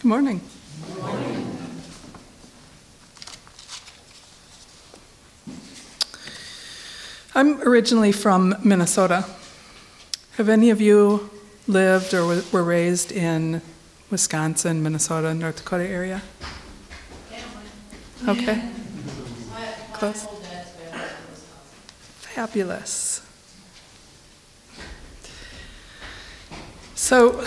Good morning. Good morning. I'm originally from Minnesota. Have any of you lived or were raised in Wisconsin, Minnesota, North Dakota area? Okay. Close. Fabulous. So,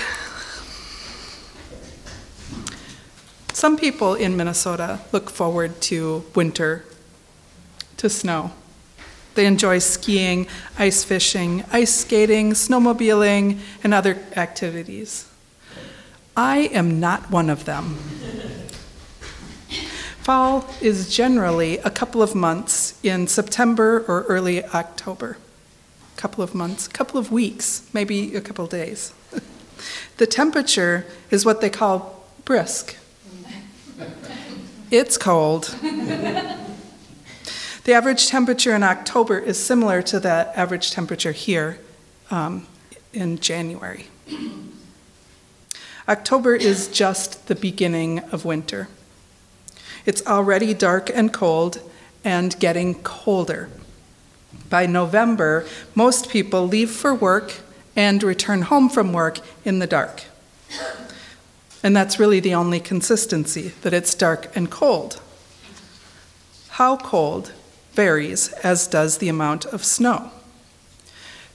some people in Minnesota look forward to winter, to snow. They enjoy skiing, ice fishing, ice skating, snowmobiling, and other activities. I am not one of them. Fall is generally a couple of months in September or early October. A couple of months, a couple of weeks, maybe a couple of days. The temperature is what they call brisk. It's cold. The average temperature in October is similar to the average temperature here um, in January. October is just the beginning of winter. It's already dark and cold and getting colder. By November, most people leave for work and return home from work in the dark. And that's really the only consistency, that it's dark and cold. How cold varies, as does the amount of snow.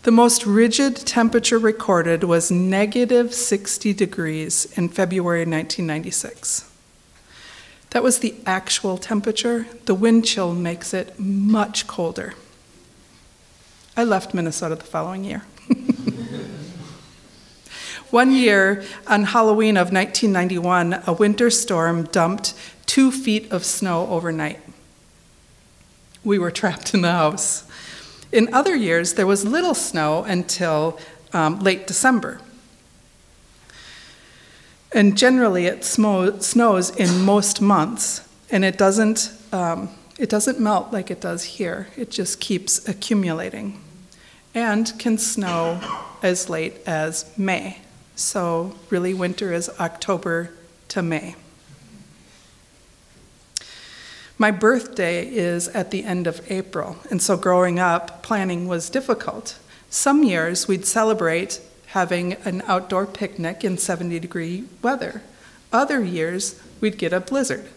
The most rigid temperature recorded was negative 60 degrees in February 1996. That was the actual temperature. The wind chill makes it much colder. I left Minnesota the following year. One year, on Halloween of 1991, a winter storm dumped two feet of snow overnight. We were trapped in the house. In other years, there was little snow until um, late December. And generally, it smo- snows in most months, and it doesn't, um, it doesn't melt like it does here. It just keeps accumulating and can snow as late as May. So, really, winter is October to May. My birthday is at the end of April, and so growing up, planning was difficult. Some years we'd celebrate having an outdoor picnic in 70 degree weather. Other years we'd get a blizzard.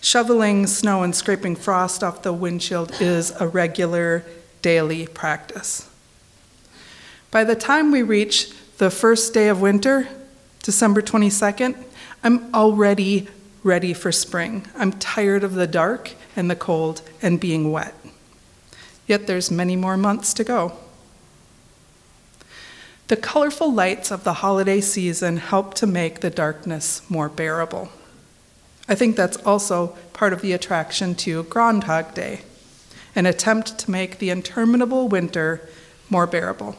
Shoveling snow and scraping frost off the windshield is a regular daily practice. By the time we reach the first day of winter, December 22nd, I'm already ready for spring. I'm tired of the dark and the cold and being wet. Yet there's many more months to go. The colorful lights of the holiday season help to make the darkness more bearable. I think that's also part of the attraction to Groundhog Day, an attempt to make the interminable winter more bearable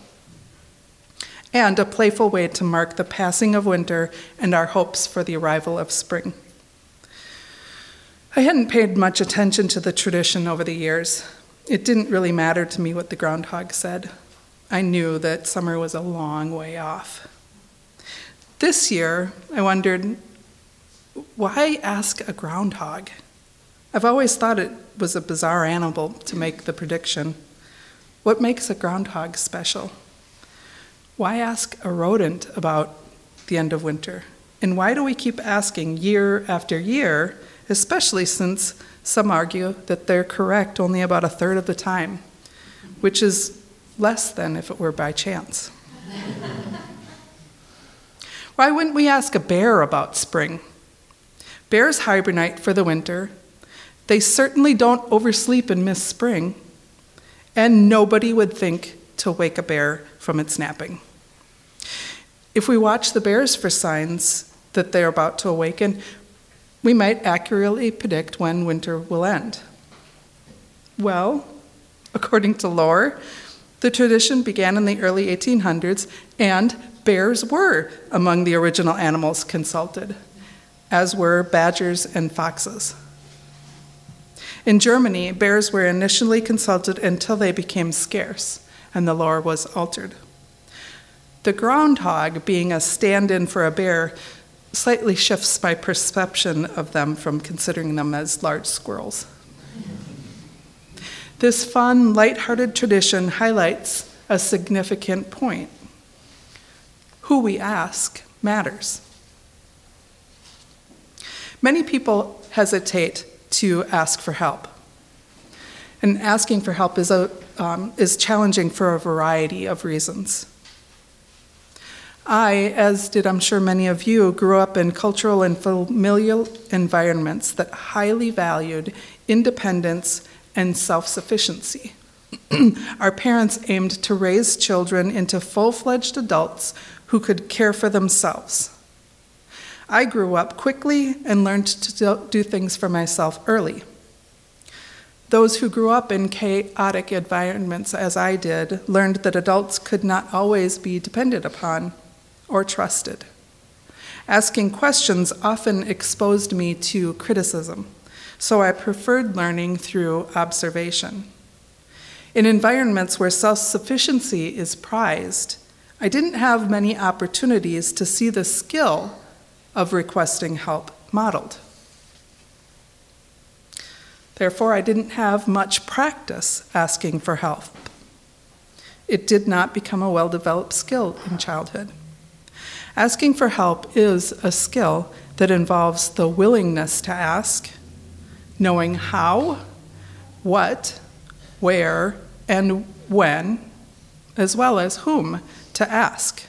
and a playful way to mark the passing of winter and our hopes for the arrival of spring. I hadn't paid much attention to the tradition over the years. It didn't really matter to me what the groundhog said. I knew that summer was a long way off. This year, I wondered why ask a groundhog? I've always thought it was a bizarre animal to make the prediction. What makes a groundhog special? Why ask a rodent about the end of winter? And why do we keep asking year after year, especially since some argue that they're correct only about a third of the time, which is less than if it were by chance? why wouldn't we ask a bear about spring? Bears hibernate for the winter. They certainly don't oversleep and miss spring. And nobody would think to wake a bear from its napping. If we watch the bears for signs that they're about to awaken, we might accurately predict when winter will end. Well, according to lore, the tradition began in the early 1800s, and bears were among the original animals consulted, as were badgers and foxes. In Germany, bears were initially consulted until they became scarce and the lore was altered. The groundhog, being a stand in for a bear, slightly shifts my perception of them from considering them as large squirrels. This fun, light-hearted tradition highlights a significant point. Who we ask matters. Many people hesitate to ask for help. And asking for help is, a, um, is challenging for a variety of reasons. I, as did I'm sure many of you, grew up in cultural and familial environments that highly valued independence and self sufficiency. Our parents aimed to raise children into full fledged adults who could care for themselves. I grew up quickly and learned to do things for myself early. Those who grew up in chaotic environments, as I did, learned that adults could not always be depended upon or trusted. Asking questions often exposed me to criticism, so I preferred learning through observation. In environments where self sufficiency is prized, I didn't have many opportunities to see the skill of requesting help modeled. Therefore, I didn't have much practice asking for help. It did not become a well developed skill in childhood. Asking for help is a skill that involves the willingness to ask, knowing how, what, where, and when, as well as whom to ask.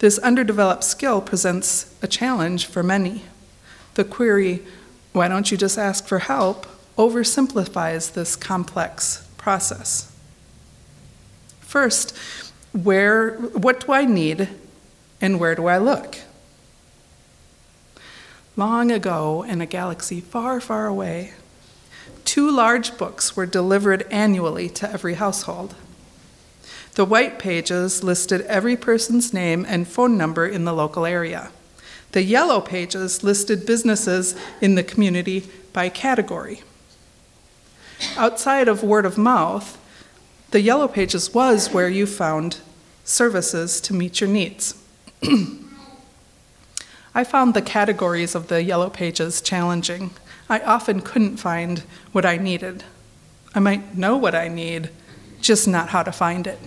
This underdeveloped skill presents a challenge for many. The query, why don't you just ask for help, oversimplifies this complex process. First, where, what do I need and where do I look? Long ago, in a galaxy far, far away, two large books were delivered annually to every household. The white pages listed every person's name and phone number in the local area. The yellow pages listed businesses in the community by category. Outside of word of mouth, the yellow pages was where you found services to meet your needs. I found the categories of the yellow pages challenging. I often couldn't find what I needed. I might know what I need, just not how to find it.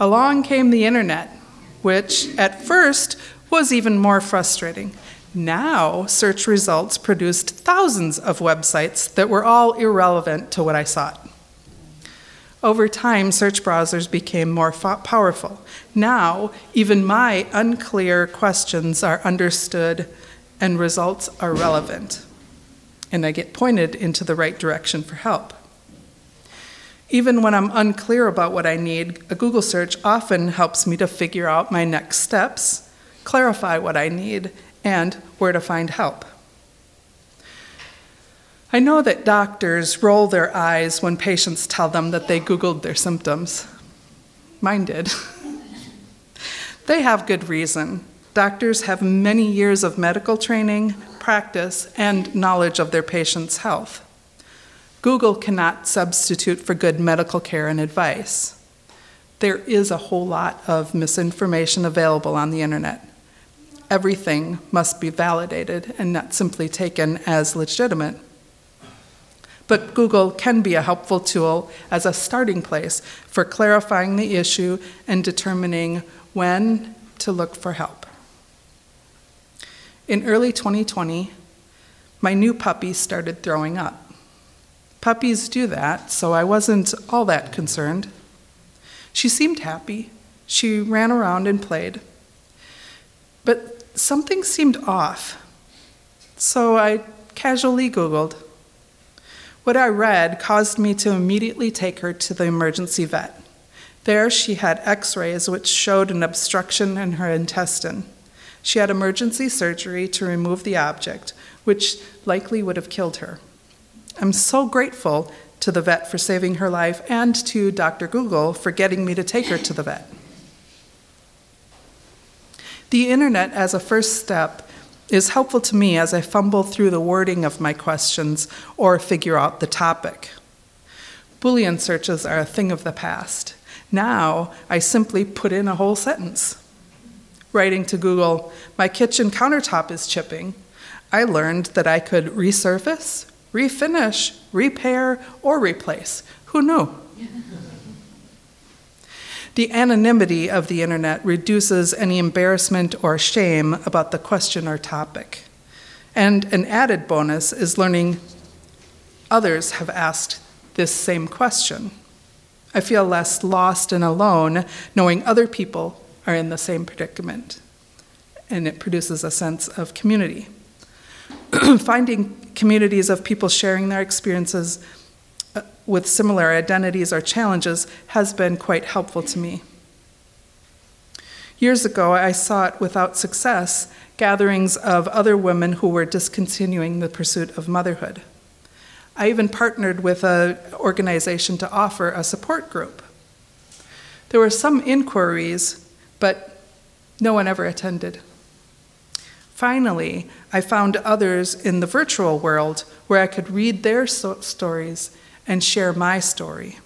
Along came the internet, which at first was even more frustrating. Now, search results produced thousands of websites that were all irrelevant to what I sought. Over time, search browsers became more powerful. Now, even my unclear questions are understood and results are relevant, and I get pointed into the right direction for help. Even when I'm unclear about what I need, a Google search often helps me to figure out my next steps, clarify what I need, and where to find help. I know that doctors roll their eyes when patients tell them that they Googled their symptoms. Mine did. they have good reason. Doctors have many years of medical training, practice, and knowledge of their patient's health. Google cannot substitute for good medical care and advice. There is a whole lot of misinformation available on the internet. Everything must be validated and not simply taken as legitimate. But Google can be a helpful tool as a starting place for clarifying the issue and determining when to look for help. In early 2020, my new puppy started throwing up. Puppies do that, so I wasn't all that concerned. She seemed happy. She ran around and played. But something seemed off, so I casually Googled. What I read caused me to immediately take her to the emergency vet. There, she had x rays which showed an obstruction in her intestine. She had emergency surgery to remove the object, which likely would have killed her. I'm so grateful to the vet for saving her life and to Dr. Google for getting me to take her to the vet. The internet, as a first step, is helpful to me as I fumble through the wording of my questions or figure out the topic. Boolean searches are a thing of the past. Now I simply put in a whole sentence. Writing to Google, my kitchen countertop is chipping, I learned that I could resurface, refinish, repair, or replace. Who knew? The anonymity of the internet reduces any embarrassment or shame about the question or topic. And an added bonus is learning others have asked this same question. I feel less lost and alone knowing other people are in the same predicament, and it produces a sense of community. Finding communities of people sharing their experiences with similar identities or challenges has been quite helpful to me. Years ago, I sought without success gatherings of other women who were discontinuing the pursuit of motherhood. I even partnered with an organization to offer a support group. There were some inquiries, but no one ever attended. Finally, I found others in the virtual world where I could read their so- stories and share my story.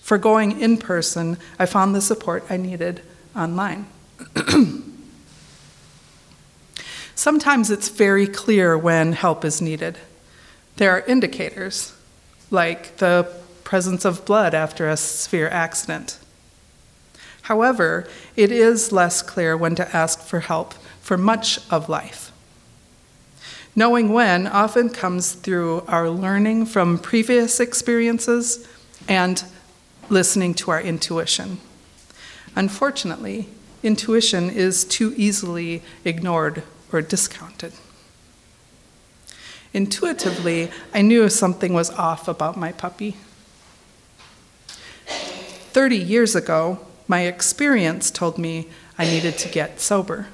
For going in person, I found the support I needed online. Sometimes it's very clear when help is needed. There are indicators, like the presence of blood after a severe accident. However, it is less clear when to ask for help for much of life. Knowing when often comes through our learning from previous experiences and listening to our intuition. Unfortunately, intuition is too easily ignored or discounted. Intuitively, I knew something was off about my puppy. 30 years ago, my experience told me I needed to get sober.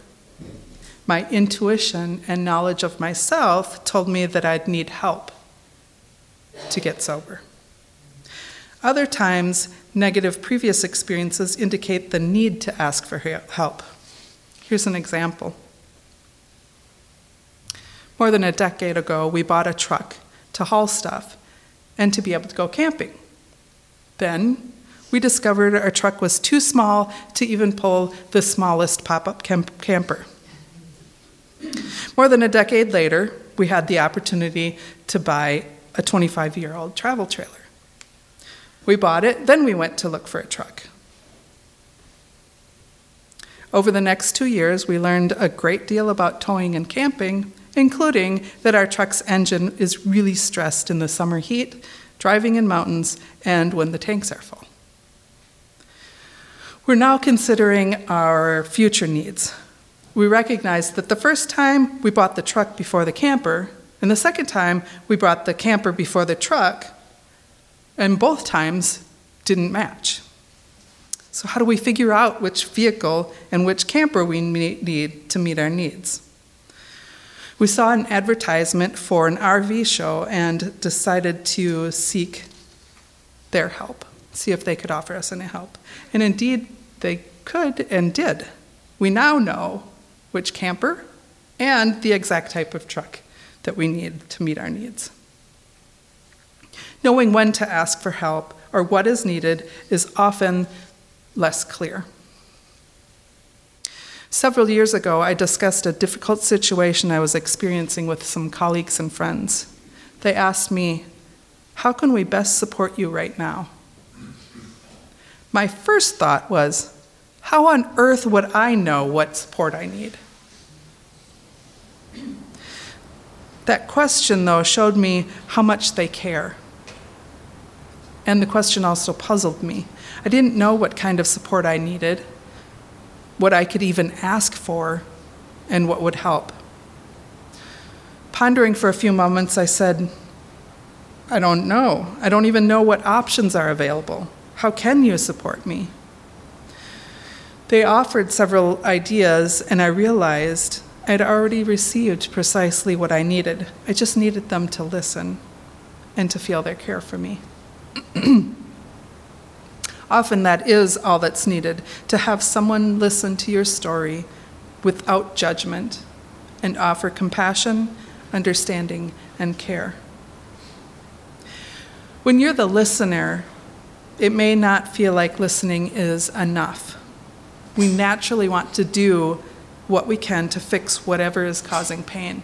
My intuition and knowledge of myself told me that I'd need help to get sober. Other times, negative previous experiences indicate the need to ask for help. Here's an example. More than a decade ago, we bought a truck to haul stuff and to be able to go camping. Then we discovered our truck was too small to even pull the smallest pop up camp- camper. More than a decade later, we had the opportunity to buy a 25 year old travel trailer. We bought it, then we went to look for a truck. Over the next two years, we learned a great deal about towing and camping, including that our truck's engine is really stressed in the summer heat, driving in mountains, and when the tanks are full. We're now considering our future needs. We recognized that the first time we bought the truck before the camper, and the second time we brought the camper before the truck, and both times didn't match. So, how do we figure out which vehicle and which camper we need to meet our needs? We saw an advertisement for an RV show and decided to seek their help, see if they could offer us any help. And indeed, they could and did. We now know which camper and the exact type of truck that we need to meet our needs. Knowing when to ask for help or what is needed is often less clear. Several years ago, I discussed a difficult situation I was experiencing with some colleagues and friends. They asked me, How can we best support you right now? My first thought was, How on earth would I know what support I need? That question, though, showed me how much they care. And the question also puzzled me. I didn't know what kind of support I needed what I could even ask for, and what would help. Pondering for a few moments, I said, I don't know. I don't even know what options are available. How can you support me? They offered several ideas, and I realized I'd already received precisely what I needed. I just needed them to listen and to feel their care for me. Often that is all that's needed to have someone listen to your story without judgment and offer compassion, understanding, and care. When you're the listener it may not feel like listening is enough. We naturally want to do what we can to fix whatever is causing pain.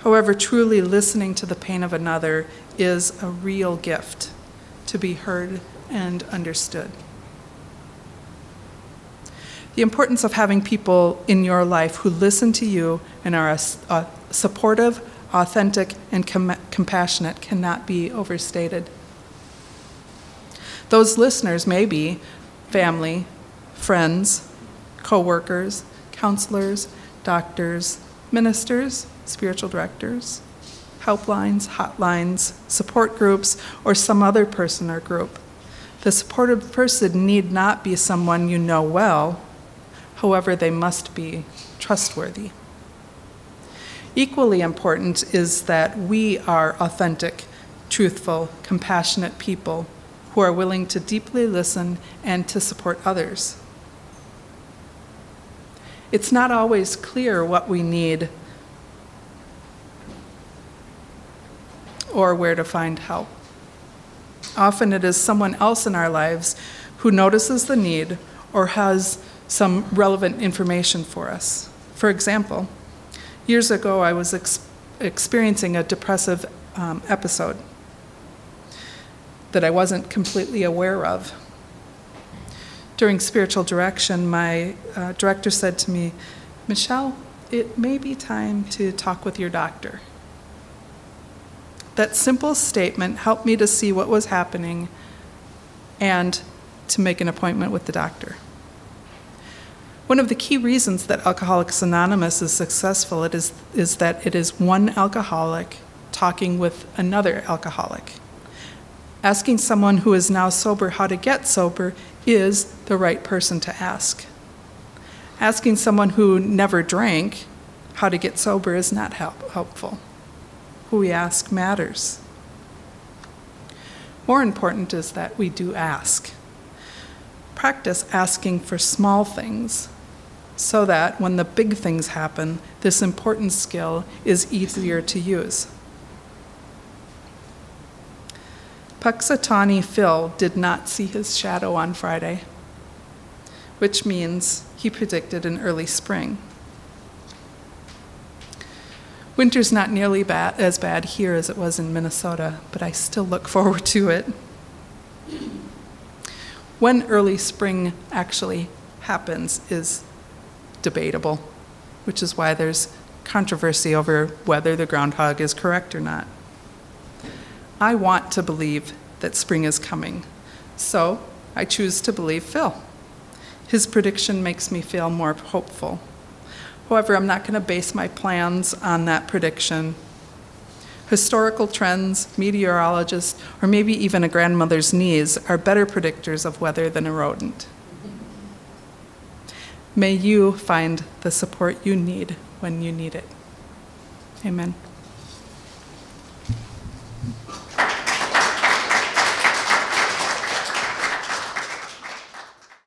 However, truly listening to the pain of another is a real gift to be heard and understood. The importance of having people in your life who listen to you and are uh, supportive, authentic, and com- compassionate cannot be overstated. Those listeners may be family, friends, coworkers, counselors, doctors, ministers, spiritual directors, helplines, hotlines, support groups, or some other person or group. The supportive person need not be someone you know well, however, they must be trustworthy. Equally important is that we are authentic, truthful, compassionate people who are willing to deeply listen and to support others. It's not always clear what we need or where to find help. Often it is someone else in our lives who notices the need or has some relevant information for us. For example, years ago I was ex- experiencing a depressive um, episode that I wasn't completely aware of. During spiritual direction, my uh, director said to me, Michelle, it may be time to talk with your doctor. That simple statement helped me to see what was happening and to make an appointment with the doctor. One of the key reasons that Alcoholics Anonymous is successful it is, is that it is one alcoholic talking with another alcoholic. Asking someone who is now sober how to get sober is the right person to ask. Asking someone who never drank how to get sober is not help, helpful. Who we ask matters. More important is that we do ask. Practice asking for small things so that when the big things happen, this important skill is easier to use. Punxsutawney Phil did not see his shadow on Friday, which means he predicted an early spring. Winter's not nearly bad, as bad here as it was in Minnesota, but I still look forward to it. When early spring actually happens is debatable, which is why there's controversy over whether the groundhog is correct or not. I want to believe that spring is coming, so I choose to believe Phil. His prediction makes me feel more hopeful. However, I'm not going to base my plans on that prediction. Historical trends, meteorologists, or maybe even a grandmother's knees are better predictors of weather than a rodent. May you find the support you need when you need it. Amen.